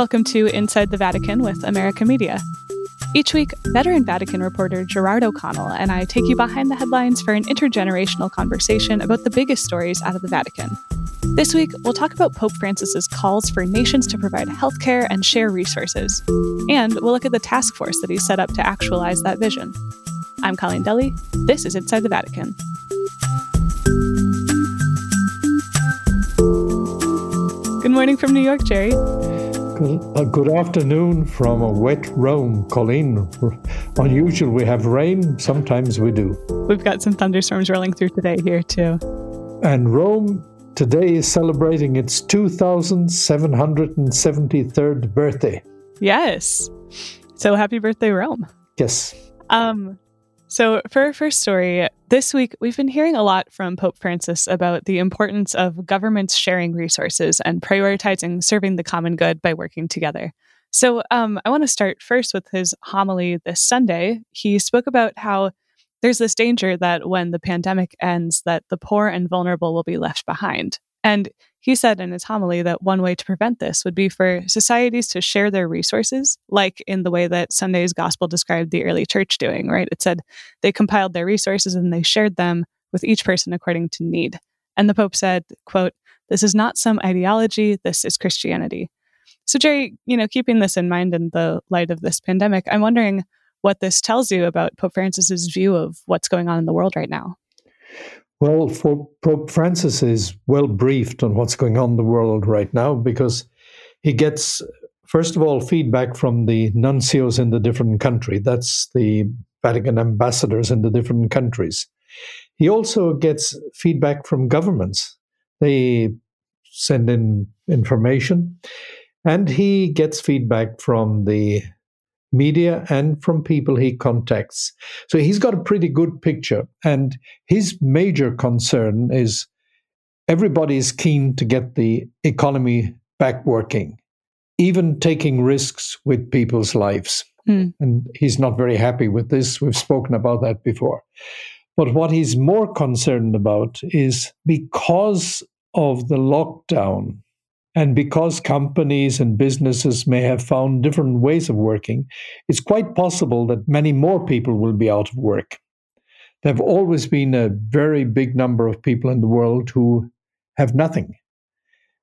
Welcome to Inside the Vatican with America Media. Each week, veteran Vatican reporter Gerard O'Connell and I take you behind the headlines for an intergenerational conversation about the biggest stories out of the Vatican. This week, we'll talk about Pope Francis's calls for nations to provide healthcare and share resources. And we'll look at the task force that he set up to actualize that vision. I'm Colleen Dulle. This is Inside the Vatican. Good morning from New York, Jerry. Uh, good afternoon from a wet Rome, Colleen. Unusual, we have rain. Sometimes we do. We've got some thunderstorms rolling through today here, too. And Rome today is celebrating its 2773rd birthday. Yes. So happy birthday, Rome. Yes. Um, so, for our first story, this week we've been hearing a lot from Pope Francis about the importance of governments sharing resources and prioritizing serving the common good by working together. So, um, I want to start first with his homily this Sunday. He spoke about how there's this danger that when the pandemic ends, that the poor and vulnerable will be left behind. And he said in his homily that one way to prevent this would be for societies to share their resources, like in the way that Sunday's gospel described the early church doing, right? It said they compiled their resources and they shared them with each person according to need. And the Pope said, quote, this is not some ideology, this is Christianity. So, Jerry, you know, keeping this in mind in the light of this pandemic, I'm wondering what this tells you about Pope Francis's view of what's going on in the world right now. Well, for Pope Francis is well briefed on what's going on in the world right now because he gets, first of all, feedback from the nuncios in the different country. That's the Vatican ambassadors in the different countries. He also gets feedback from governments. They send in information, and he gets feedback from the media and from people he contacts. So he's got a pretty good picture. And his major concern is everybody is keen to get the economy back working, even taking risks with people's lives. Mm. And he's not very happy with this. We've spoken about that before. But what he's more concerned about is because of the lockdown and because companies and businesses may have found different ways of working, it's quite possible that many more people will be out of work. There have always been a very big number of people in the world who have nothing.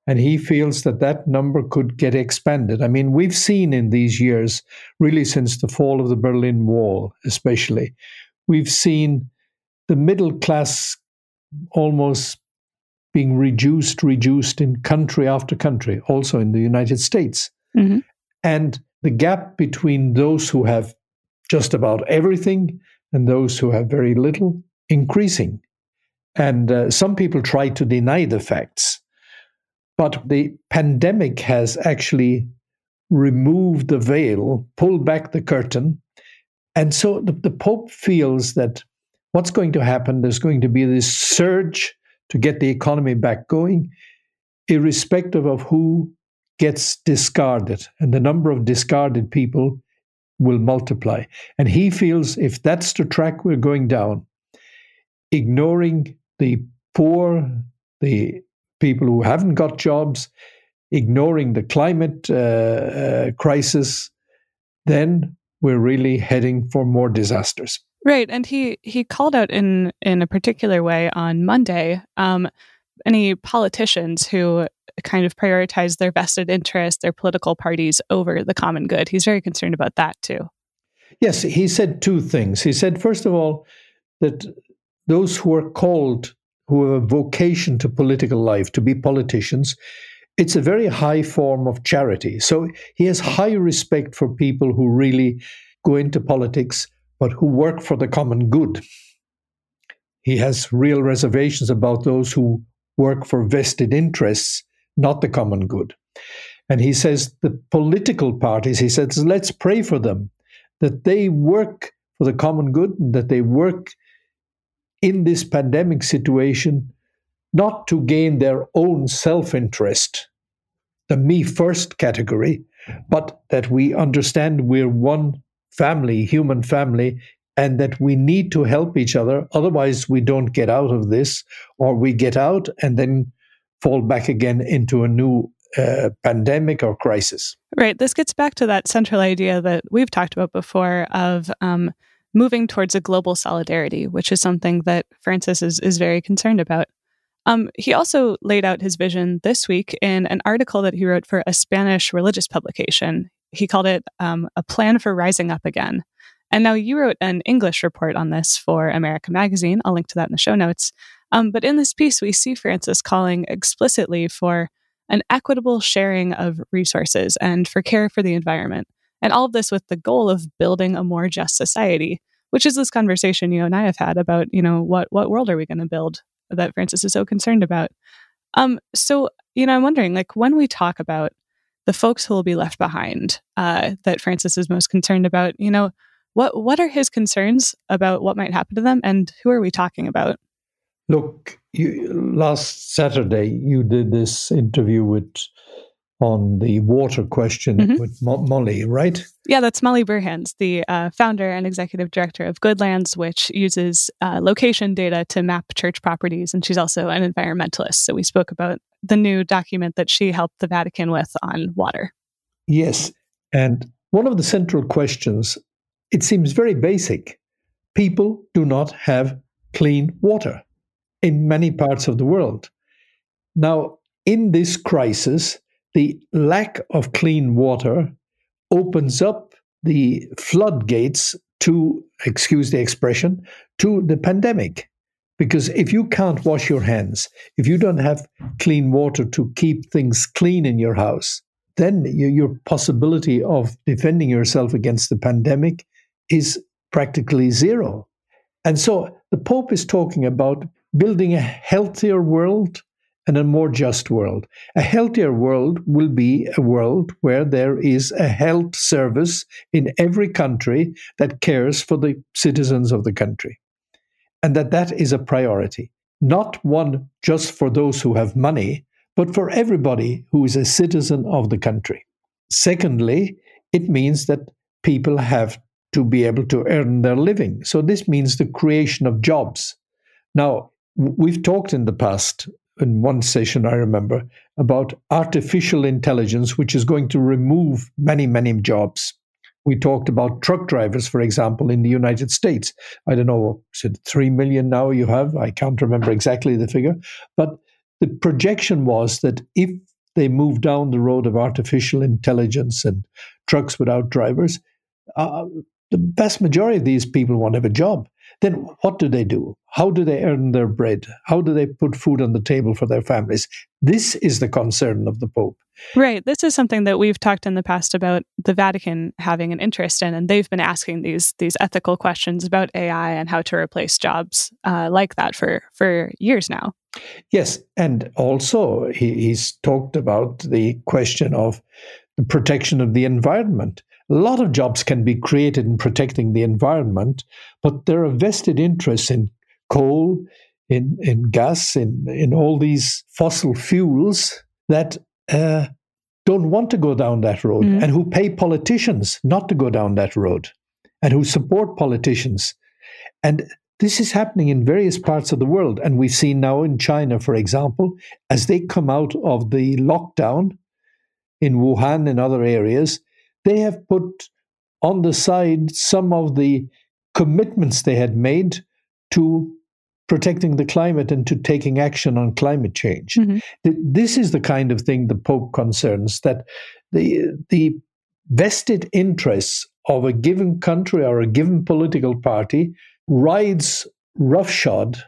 And he feels that that number could get expanded. I mean, we've seen in these years, really since the fall of the Berlin Wall, especially, we've seen the middle class almost being reduced, reduced in country after country, also in the United States. Mm-hmm. And the gap between those who have just about everything and those who have very little increasing. And uh, some people try to deny the facts. But the pandemic has actually removed the veil, pulled back the curtain. And so the, the Pope feels that what's going to happen, there's going to be this surge to get the economy back going, irrespective of who gets discarded. And the number of discarded people will multiply. And he feels if that's the track we're going down, ignoring the poor, the people who haven't got jobs, ignoring the climate uh, uh, crisis, then we're really heading for more disasters. Right, and he he called out in in a particular way on Monday um, any politicians who kind of prioritize their vested interests, their political parties over the common good. He's very concerned about that too. Yes, he said two things. He said first of all that those who are called who have a vocation to political life to be politicians it's a very high form of charity. So he has high respect for people who really go into politics but who work for the common good. He has real reservations about those who work for vested interests, not the common good. And he says the political parties, he says, let's pray for them, that they work for the common good, that they work in this pandemic situation not to gain their own self interest, the me first category, but that we understand we're one family, human family, and that we need to help each other. Otherwise, we don't get out of this, or we get out and then fall back again into a new uh, pandemic or crisis. Right. This gets back to that central idea that we've talked about before of um, moving towards a global solidarity, which is something that Francis is, is very concerned about. Um, he also laid out his vision this week in an article that he wrote for a Spanish religious publication. He called it um, A Plan for Rising Up Again. And now you wrote an English report on this for America Magazine. I'll link to that in the show notes. Um, but in this piece, we see Francis calling explicitly for an equitable sharing of resources and for care for the environment. And all of this with the goal of building a more just society, which is this conversation you and I have had about, you know, what, what world are we going to build that Francis is so concerned about. Um, so, you know, I'm wondering, like, when we talk about the folks who will be left behind uh, that Francis is most concerned about, you know, what what are his concerns about what might happen to them, and who are we talking about? Look, you, last Saturday you did this interview with on the water question mm-hmm. with Mo- Molly, right? Yeah, that's Molly Burhans, the uh, founder and executive director of Goodlands, which uses uh, location data to map church properties. And she's also an environmentalist. So we spoke about the new document that she helped the Vatican with on water. Yes. And one of the central questions, it seems very basic. People do not have clean water in many parts of the world. Now, in this crisis, the lack of clean water opens up the floodgates to, excuse the expression, to the pandemic. Because if you can't wash your hands, if you don't have clean water to keep things clean in your house, then your possibility of defending yourself against the pandemic is practically zero. And so the Pope is talking about building a healthier world and a more just world. A healthier world will be a world where there is a health service in every country that cares for the citizens of the country. And that that is a priority, not one just for those who have money, but for everybody who is a citizen of the country. Secondly, it means that people have to be able to earn their living. So this means the creation of jobs. Now, we've talked in the past in one session, I remember, about artificial intelligence, which is going to remove many, many jobs. We talked about truck drivers, for example, in the United States. I don't know, is it 3 million now you have? I can't remember exactly the figure. But the projection was that if they move down the road of artificial intelligence and trucks without drivers, uh, the vast majority of these people won't have a job then what do they do? How do they earn their bread? How do they put food on the table for their families? This is the concern of the Pope. Right. This is something that we've talked in the past about the Vatican having an interest in, and they've been asking these these ethical questions about AI and how to replace jobs uh, like that for for years now. Yes, and also he, he's talked about the question of the protection of the environment. A lot of jobs can be created in protecting the environment, but there are vested interests in coal, in, in gas, in, in all these fossil fuels that uh, don't want to go down that road mm. and who pay politicians not to go down that road and who support politicians. And this is happening in various parts of the world. And we've seen now in China, for example, as they come out of the lockdown in Wuhan and other areas, they have put on the side some of the commitments they had made to protecting the climate and to taking action on climate change. Mm-hmm. This is the kind of thing the Pope concerns that the the vested interests of a given country or a given political party rides roughshod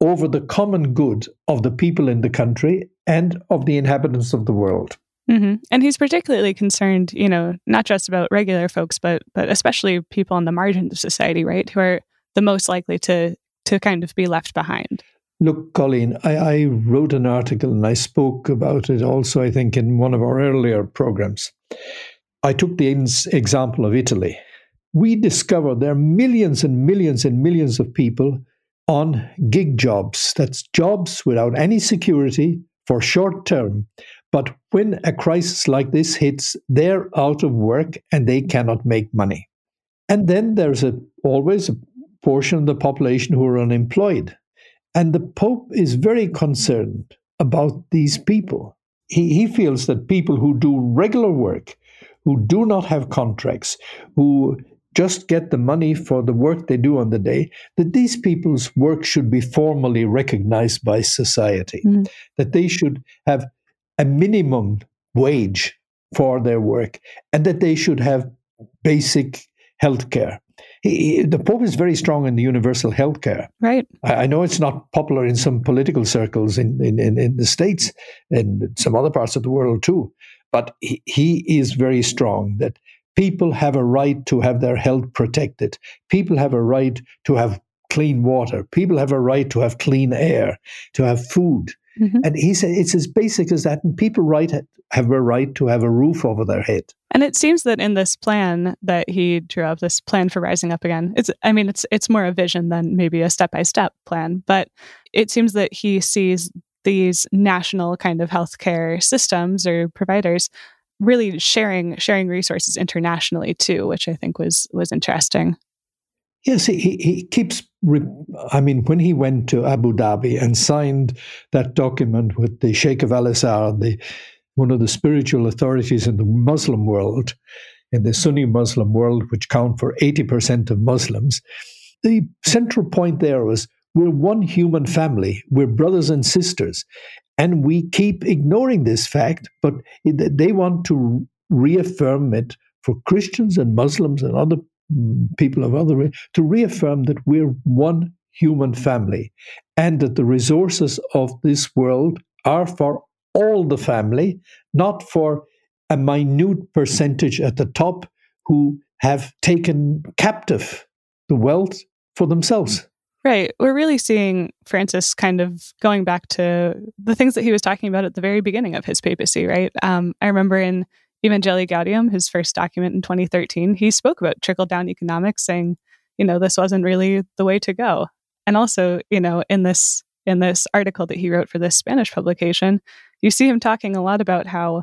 over the common good of the people in the country and of the inhabitants of the world. Mm-hmm. And he's particularly concerned, you know, not just about regular folks, but but especially people on the margins of society, right, who are the most likely to to kind of be left behind. Look, Colleen, I, I wrote an article and I spoke about it also, I think, in one of our earlier programs. I took the example of Italy. We discovered there are millions and millions and millions of people on gig jobs. That's jobs without any security for short term but when a crisis like this hits, they're out of work and they cannot make money. And then there's a, always a portion of the population who are unemployed. And the Pope is very concerned about these people. he, he feels that people who do regular work, who do not have contracts, who just get the money for the work they do on the day, that these people's work should be formally recognized by society, mm-hmm. that they should have a minimum wage for their work, and that they should have basic health care. The Pope is very strong in the universal health care. Right. I, know it's not popular in some political circles in, in, in, in, the States and some other parts of the world too, but he, he is very strong that people have a right to have their health protected. People have a right to have clean water. People have a right to have clean air, to have food. Mm-hmm. And he said it's as basic as that. And people right have a right to have a roof over their head. And it seems that in this plan that he drew up, this plan for rising up again, it's I mean it's it's more a vision than maybe a step by step plan, but it seems that he sees these national kind of healthcare systems or providers really sharing sharing resources internationally too, which I think was was interesting. Yes, he, he keeps. I mean, when he went to Abu Dhabi and signed that document with the Sheikh of Al Azhar, the one of the spiritual authorities in the Muslim world, in the Sunni Muslim world, which count for eighty percent of Muslims, the central point there was we're one human family. We're brothers and sisters, and we keep ignoring this fact. But they want to reaffirm it for Christians and Muslims and other people of other to reaffirm that we're one human family and that the resources of this world are for all the family, not for a minute percentage at the top who have taken captive the wealth for themselves. Right. We're really seeing Francis kind of going back to the things that he was talking about at the very beginning of his papacy, right? Um, I remember in Evangelii Gaudium, his first document in 2013, he spoke about trickle down economics, saying, you know, this wasn't really the way to go. And also, you know, in this in this article that he wrote for this Spanish publication, you see him talking a lot about how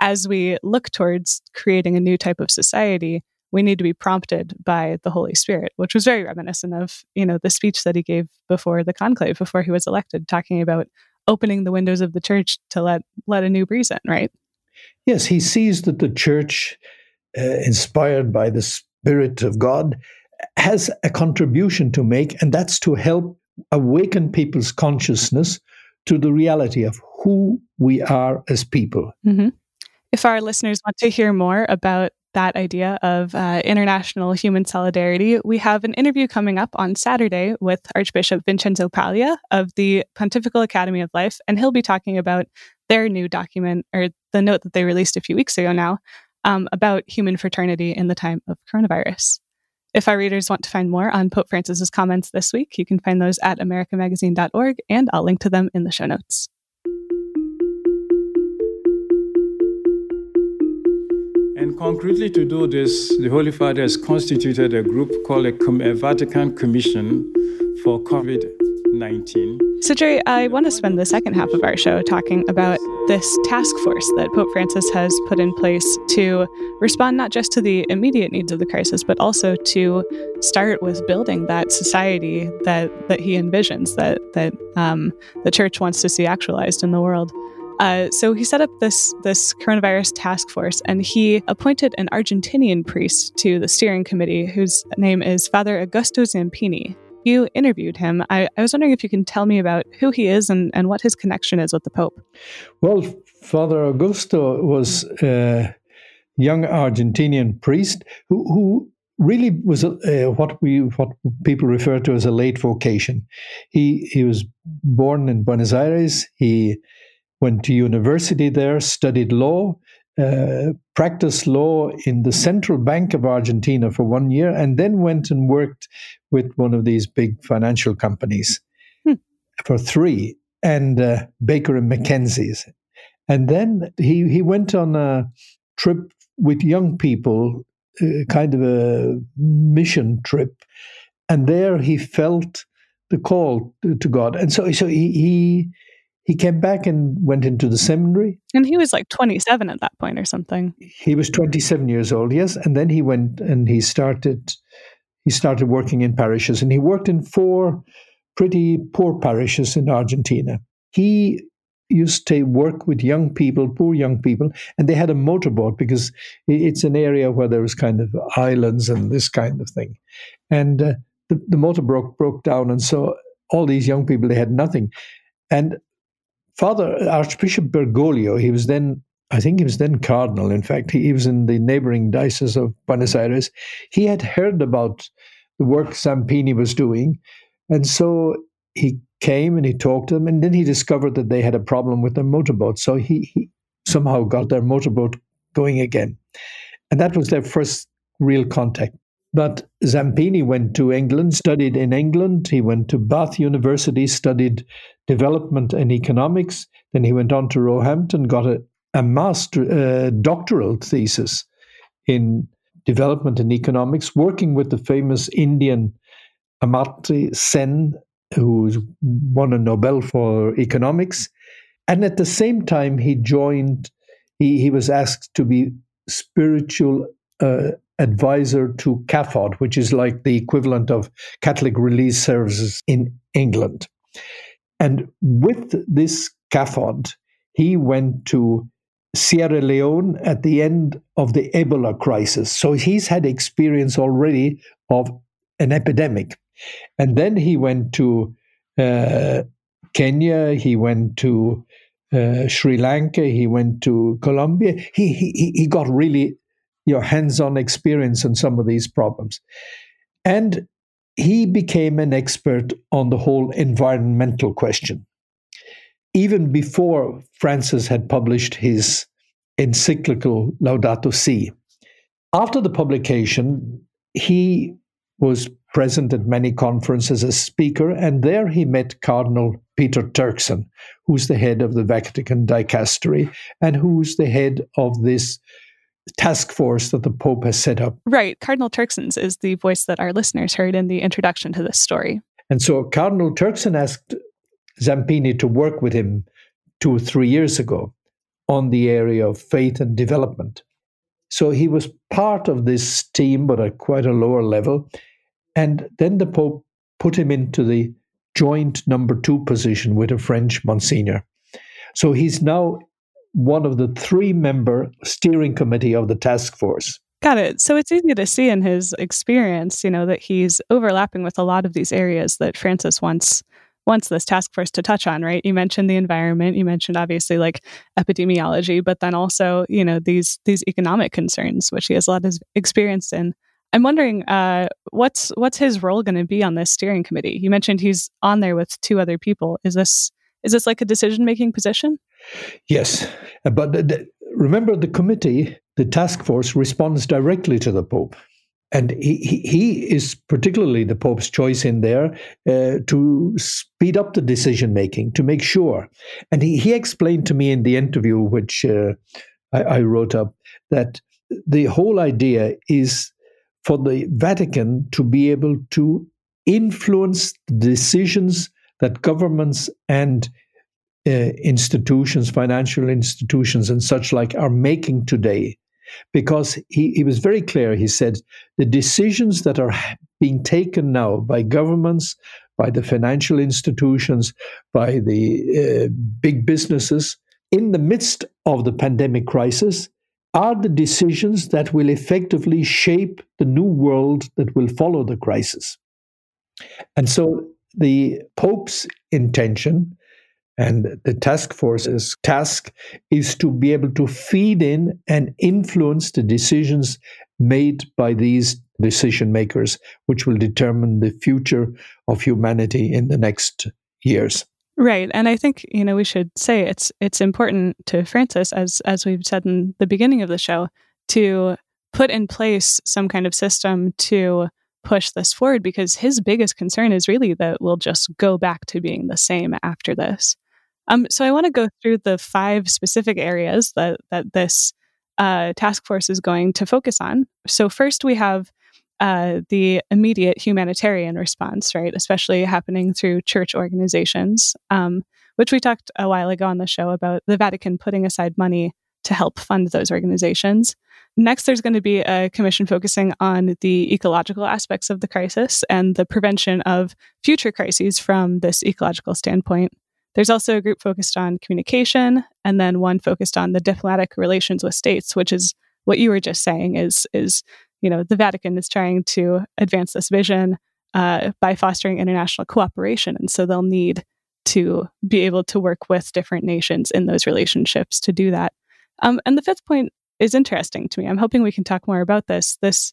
as we look towards creating a new type of society, we need to be prompted by the Holy Spirit, which was very reminiscent of, you know, the speech that he gave before the conclave, before he was elected, talking about opening the windows of the church to let let a new breeze in, right? Yes, he sees that the church, uh, inspired by the Spirit of God, has a contribution to make, and that's to help awaken people's consciousness to the reality of who we are as people. Mm-hmm. If our listeners want to hear more about that idea of uh, international human solidarity, we have an interview coming up on Saturday with Archbishop Vincenzo Paglia of the Pontifical Academy of Life, and he'll be talking about their new document or the note that they released a few weeks ago now um, about human fraternity in the time of coronavirus. If our readers want to find more on Pope Francis's comments this week, you can find those at americamagazine.org, and I'll link to them in the show notes. And concretely, to do this, the Holy Father has constituted a group called a, Vatican Commission for COVID 19. So, Jerry, I want to spend the second half of our show talking about this task force that Pope Francis has put in place to respond not just to the immediate needs of the crisis, but also to start with building that society that, that he envisions, that, that um, the church wants to see actualized in the world. Uh, so he set up this this coronavirus task force, and he appointed an Argentinian priest to the steering committee, whose name is Father Augusto Zampini you interviewed him. I, I, was wondering if you can tell me about who he is and, and what his connection is with the Pope. Well, Father Augusto was a young Argentinian priest who, who really was a, what we what people refer to as a late vocation. He he was born in Buenos Aires. He went to university there, studied law, uh, practiced law in the Central Bank of Argentina for one year, and then went and worked with one of these big financial companies hmm. for three, and uh, Baker and McKenzie's. And then he, he went on a trip with young people, uh, kind of a mission trip, and there he felt the call to, to God, and so so he, he he came back and went into the seminary. And he was like 27 at that point or something. He was 27 years old, yes. And then he went and he started he started working in parishes and he worked in four pretty poor parishes in Argentina. He used to work with young people, poor young people, and they had a motorboat because it's an area where there was kind of islands and this kind of thing. And uh, the, the motor broke, broke down, and so all these young people, they had nothing. And Father Archbishop Bergoglio, he was then, I think he was then cardinal. In fact, he, he was in the neighboring diocese of Buenos Aires. He had heard about the work Zampini was doing, and so he came and he talked to them, and then he discovered that they had a problem with their motorboat. So he, he somehow got their motorboat going again. And that was their first real contact. But Zampini went to England, studied in England. He went to Bath University, studied development and economics. Then he went on to Roehampton, got a, a master uh, doctoral thesis in development and economics, working with the famous Indian Amartya Sen who won a Nobel for economics. And at the same time, he joined, he, he was asked to be spiritual uh, advisor to CAFOD, which is like the equivalent of Catholic Relief Services in England. And with this CAFOD, he went to Sierra Leone at the end of the Ebola crisis. So he's had experience already of an epidemic. And then he went to uh, Kenya, he went to uh, Sri Lanka, he went to Colombia. He, he, he got really you know, hands on experience on some of these problems. And he became an expert on the whole environmental question. Even before Francis had published his encyclical Laudato Si. After the publication, he was present at many conferences as a speaker, and there he met Cardinal Peter Turkson, who's the head of the Vatican dicastery and who's the head of this task force that the Pope has set up. Right. Cardinal Turkson's is the voice that our listeners heard in the introduction to this story. And so Cardinal Turkson asked Zampini to work with him two or three years ago on the area of faith and development. So he was part of this team, but at quite a lower level. And then the Pope put him into the joint number two position with a French Monsignor. So he's now one of the three member steering committee of the task force. Got it. So it's easy to see in his experience, you know, that he's overlapping with a lot of these areas that Francis wants wants this task force to touch on, right? You mentioned the environment, you mentioned obviously like epidemiology, but then also, you know, these these economic concerns, which he has a lot of experience in. I'm wondering uh, what's what's his role going to be on this steering committee. You mentioned he's on there with two other people. Is this is this like a decision making position? Yes, but the, the, remember the committee, the task force responds directly to the Pope. And he, he, he is particularly the Pope's choice in there uh, to speed up the decision making, to make sure. And he, he explained to me in the interview, which uh, I, I wrote up, that the whole idea is for the Vatican to be able to influence the decisions that governments and uh, institutions, financial institutions, and such like are making today. Because he, he was very clear, he said, the decisions that are being taken now by governments, by the financial institutions, by the uh, big businesses, in the midst of the pandemic crisis, are the decisions that will effectively shape the new world that will follow the crisis. And so the Pope's intention and the task force's task is to be able to feed in and influence the decisions made by these decision makers, which will determine the future of humanity in the next years. Right. And I think, you know, we should say it's it's important to Francis, as as we've said in the beginning of the show, to put in place some kind of system to push this forward because his biggest concern is really that we'll just go back to being the same after this. Um, so I want to go through the five specific areas that that this uh, task force is going to focus on. So first, we have uh, the immediate humanitarian response, right? Especially happening through church organizations, um, which we talked a while ago on the show about the Vatican putting aside money to help fund those organizations. Next, there's going to be a commission focusing on the ecological aspects of the crisis and the prevention of future crises from this ecological standpoint. There's also a group focused on communication, and then one focused on the diplomatic relations with states, which is what you were just saying. Is is you know the Vatican is trying to advance this vision uh, by fostering international cooperation, and so they'll need to be able to work with different nations in those relationships to do that. Um, and the fifth point is interesting to me. I'm hoping we can talk more about this. This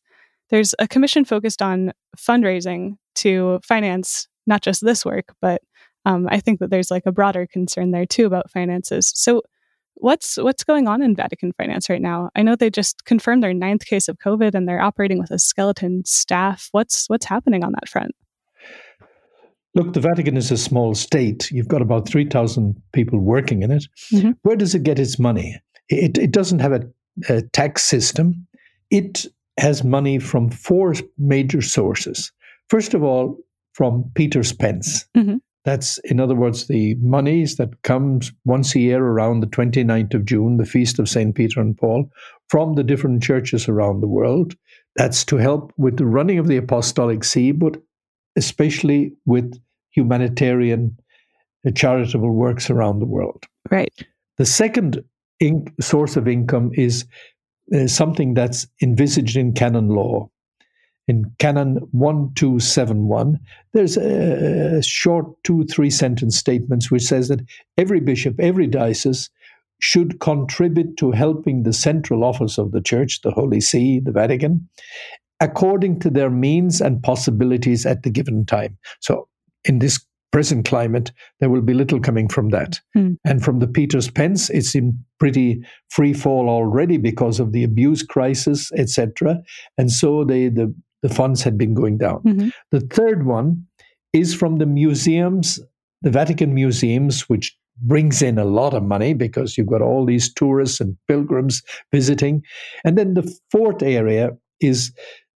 there's a commission focused on fundraising to finance not just this work, but um, I think that there's like a broader concern there too about finances. So, what's what's going on in Vatican finance right now? I know they just confirmed their ninth case of COVID and they're operating with a skeleton staff. What's what's happening on that front? Look, the Vatican is a small state. You've got about 3,000 people working in it. Mm-hmm. Where does it get its money? It, it doesn't have a, a tax system. It has money from four major sources. First of all, from Peter's Pence. Mm-hmm. That's, in other words, the monies that comes once a year around the 29th of June, the feast of St. Peter and Paul, from the different churches around the world. That's to help with the running of the Apostolic See, but especially with humanitarian uh, charitable works around the world. Right. The second in- source of income is uh, something that's envisaged in canon law. In Canon 1271, there's a short two, three sentence statements which says that every bishop, every diocese should contribute to helping the central office of the church, the Holy See, the Vatican, according to their means and possibilities at the given time. So, in this present climate, there will be little coming from that. Mm. And from the Peter's Pence, it's in pretty free fall already because of the abuse crisis, etc. And so they, the the funds had been going down. Mm-hmm. The third one is from the museums, the Vatican museums, which brings in a lot of money because you've got all these tourists and pilgrims visiting. And then the fourth area is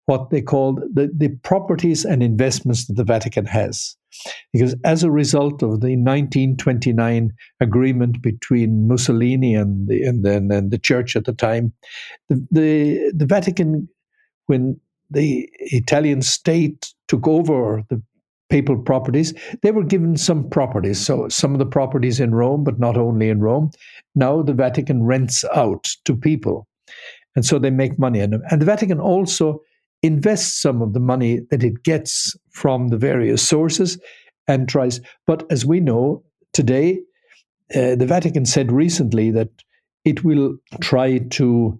what they call the, the properties and investments that the Vatican has. Because as a result of the 1929 agreement between Mussolini and the, and, then and the church at the time, the, the, the Vatican, when the Italian state took over the papal properties, they were given some properties. So some of the properties in Rome, but not only in Rome. Now the Vatican rents out to people. And so they make money in them. And the Vatican also invests some of the money that it gets from the various sources and tries. But as we know today, uh, the Vatican said recently that it will try to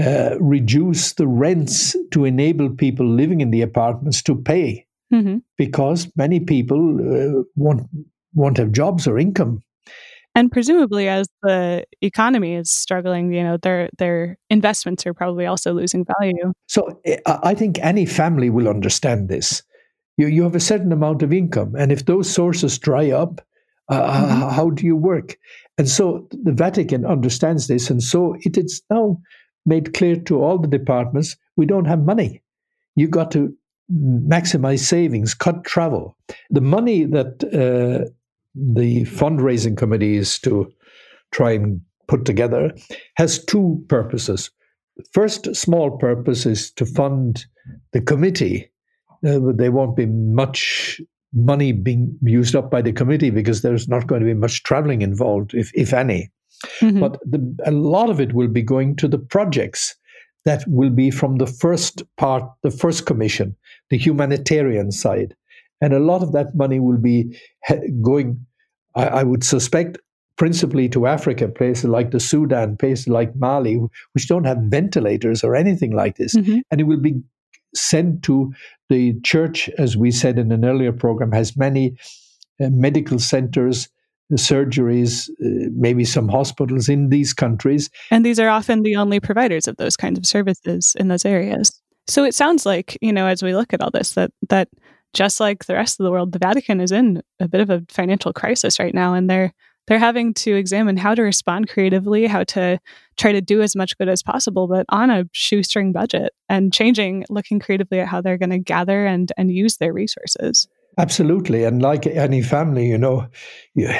uh, reduce the rents to enable people living in the apartments to pay. Mm-hmm. because many people uh, want won't have jobs or income. And presumably as the economy is struggling you know their their investments are probably also losing value. So i think any family will understand this. You, you have a certain amount of income and if those sources dry up uh, mm-hmm. how do you work? And so the vatican understands this and so it is now made clear to all the departments we don't have money. You got to maximize savings, cut travel. The money that uh, the fundraising committee is to try and put together has two purposes. First, small purpose is to fund the committee. Uh, there won't be much money being used up by the committee because there's not going to be much traveling involved, if, if any. Mm-hmm. But the, a lot of it will be going to the projects that will be from the first part, the first commission, the humanitarian side. And a lot of that money will be going, I, I would suspect, principally to Africa, places like the Sudan, places like Mali, which don't have ventilators or anything like this. Mm-hmm. And it will be sent to the church, as we said in an earlier program, has many uh, medical centers surgeries, uh, maybe some hospitals in these countries. And these are often the only providers of those kinds of services in those areas. So it sounds like, you know, as we look at all this, that that just like the rest of the world, the Vatican is in a bit of a financial crisis right now, and they're they're having to examine how to respond creatively, how to try to do as much good as possible, but on a shoestring budget and changing, looking creatively at how they're going to gather and and use their resources. Absolutely. And like any family, you know, you,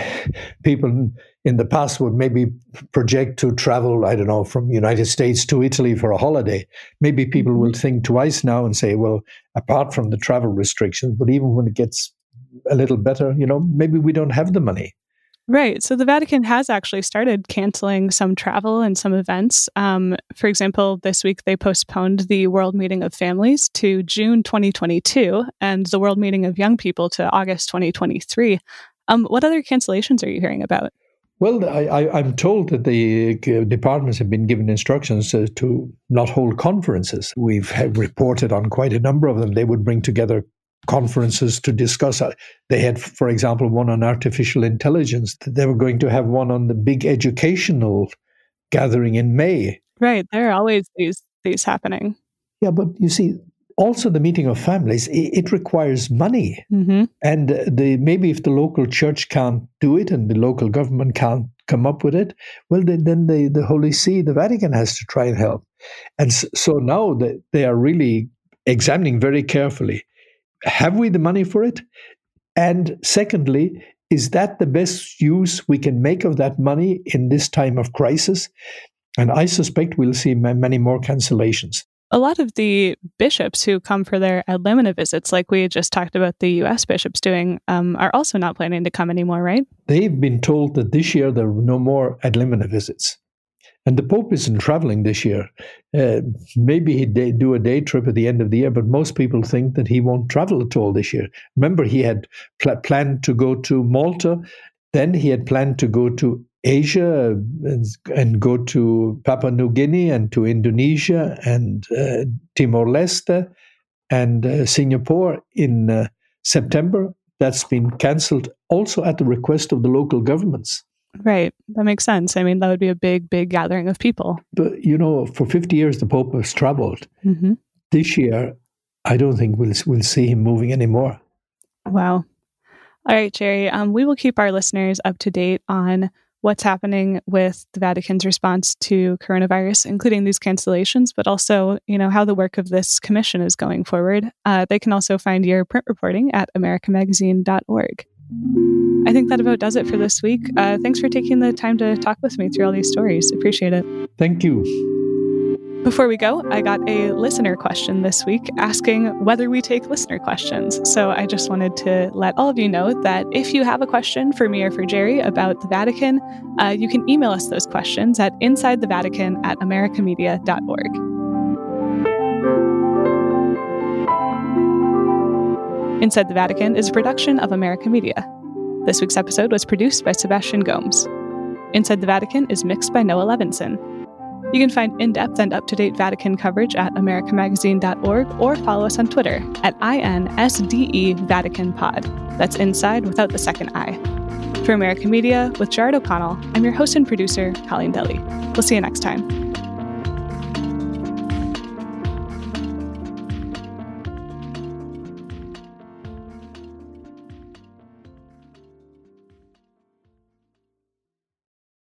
people in the past would maybe project to travel, I don't know, from United States to Italy for a holiday. Maybe people mm-hmm. will think twice now and say, well, apart from the travel restrictions, but even when it gets a little better, you know, maybe we don't have the money. Right. So the Vatican has actually started canceling some travel and some events. Um, for example, this week they postponed the World Meeting of Families to June 2022 and the World Meeting of Young People to August 2023. Um, what other cancellations are you hearing about? Well, I, am told that the uh, departments have been given instructions uh, to not hold conferences. We've reported on quite a number of them. They would bring together conferences to discuss. Uh, they had, for example, one on artificial intelligence. They were going to have one on the big educational gathering in May. Right. There are always these these happening. Yeah, but you see, also the meeting of families it, it requires money, mm-hmm. and the maybe if the local church can't do it and the local government can't come up with it, well, then, then the the Holy See, the Vatican, has to try and help. And so now that they are really examining very carefully have we the money for it? And secondly, is that the best use we can make of that money in this time of crisis? And I suspect we'll see many more cancellations. A lot of the bishops who come for their ad limina visits, like we just talked about the US bishops doing, um, are also not planning to come anymore, right? They've been told that this year there are no more ad limina visits. And the Pope isn't traveling this year. Uh, maybe he'd do a day trip at the end of the year, but most people think that he won't travel at all this year. Remember, he had pl- planned to go to Malta, then he had planned to go to Asia and, and go to Papua New Guinea and to Indonesia and uh, Timor Leste and uh, Singapore in uh, September. That's been cancelled also at the request of the local governments. Right. That makes sense. I mean, that would be a big, big gathering of people. But, you know, for 50 years, the Pope has traveled. Mm-hmm. This year, I don't think we'll, we'll see him moving anymore. Wow. All right, Jerry. Um, we will keep our listeners up to date on what's happening with the Vatican's response to coronavirus, including these cancellations, but also, you know, how the work of this commission is going forward. Uh, they can also find your print reporting at americamagazine.org. I think that about does it for this week. Uh, thanks for taking the time to talk with me through all these stories. Appreciate it. Thank you. Before we go, I got a listener question this week asking whether we take listener questions. So I just wanted to let all of you know that if you have a question for me or for Jerry about the Vatican, uh, you can email us those questions at insidethevatican at americamedia.org. Inside the Vatican is a production of America Media. This week's episode was produced by Sebastian Gomes. Inside the Vatican is mixed by Noah Levinson. You can find in depth and up to date Vatican coverage at americamagazine.org or follow us on Twitter at INSDE Vatican Pod. That's inside without the second I. For America Media with Gerard O'Connell, I'm your host and producer, Colleen Dulle. We'll see you next time.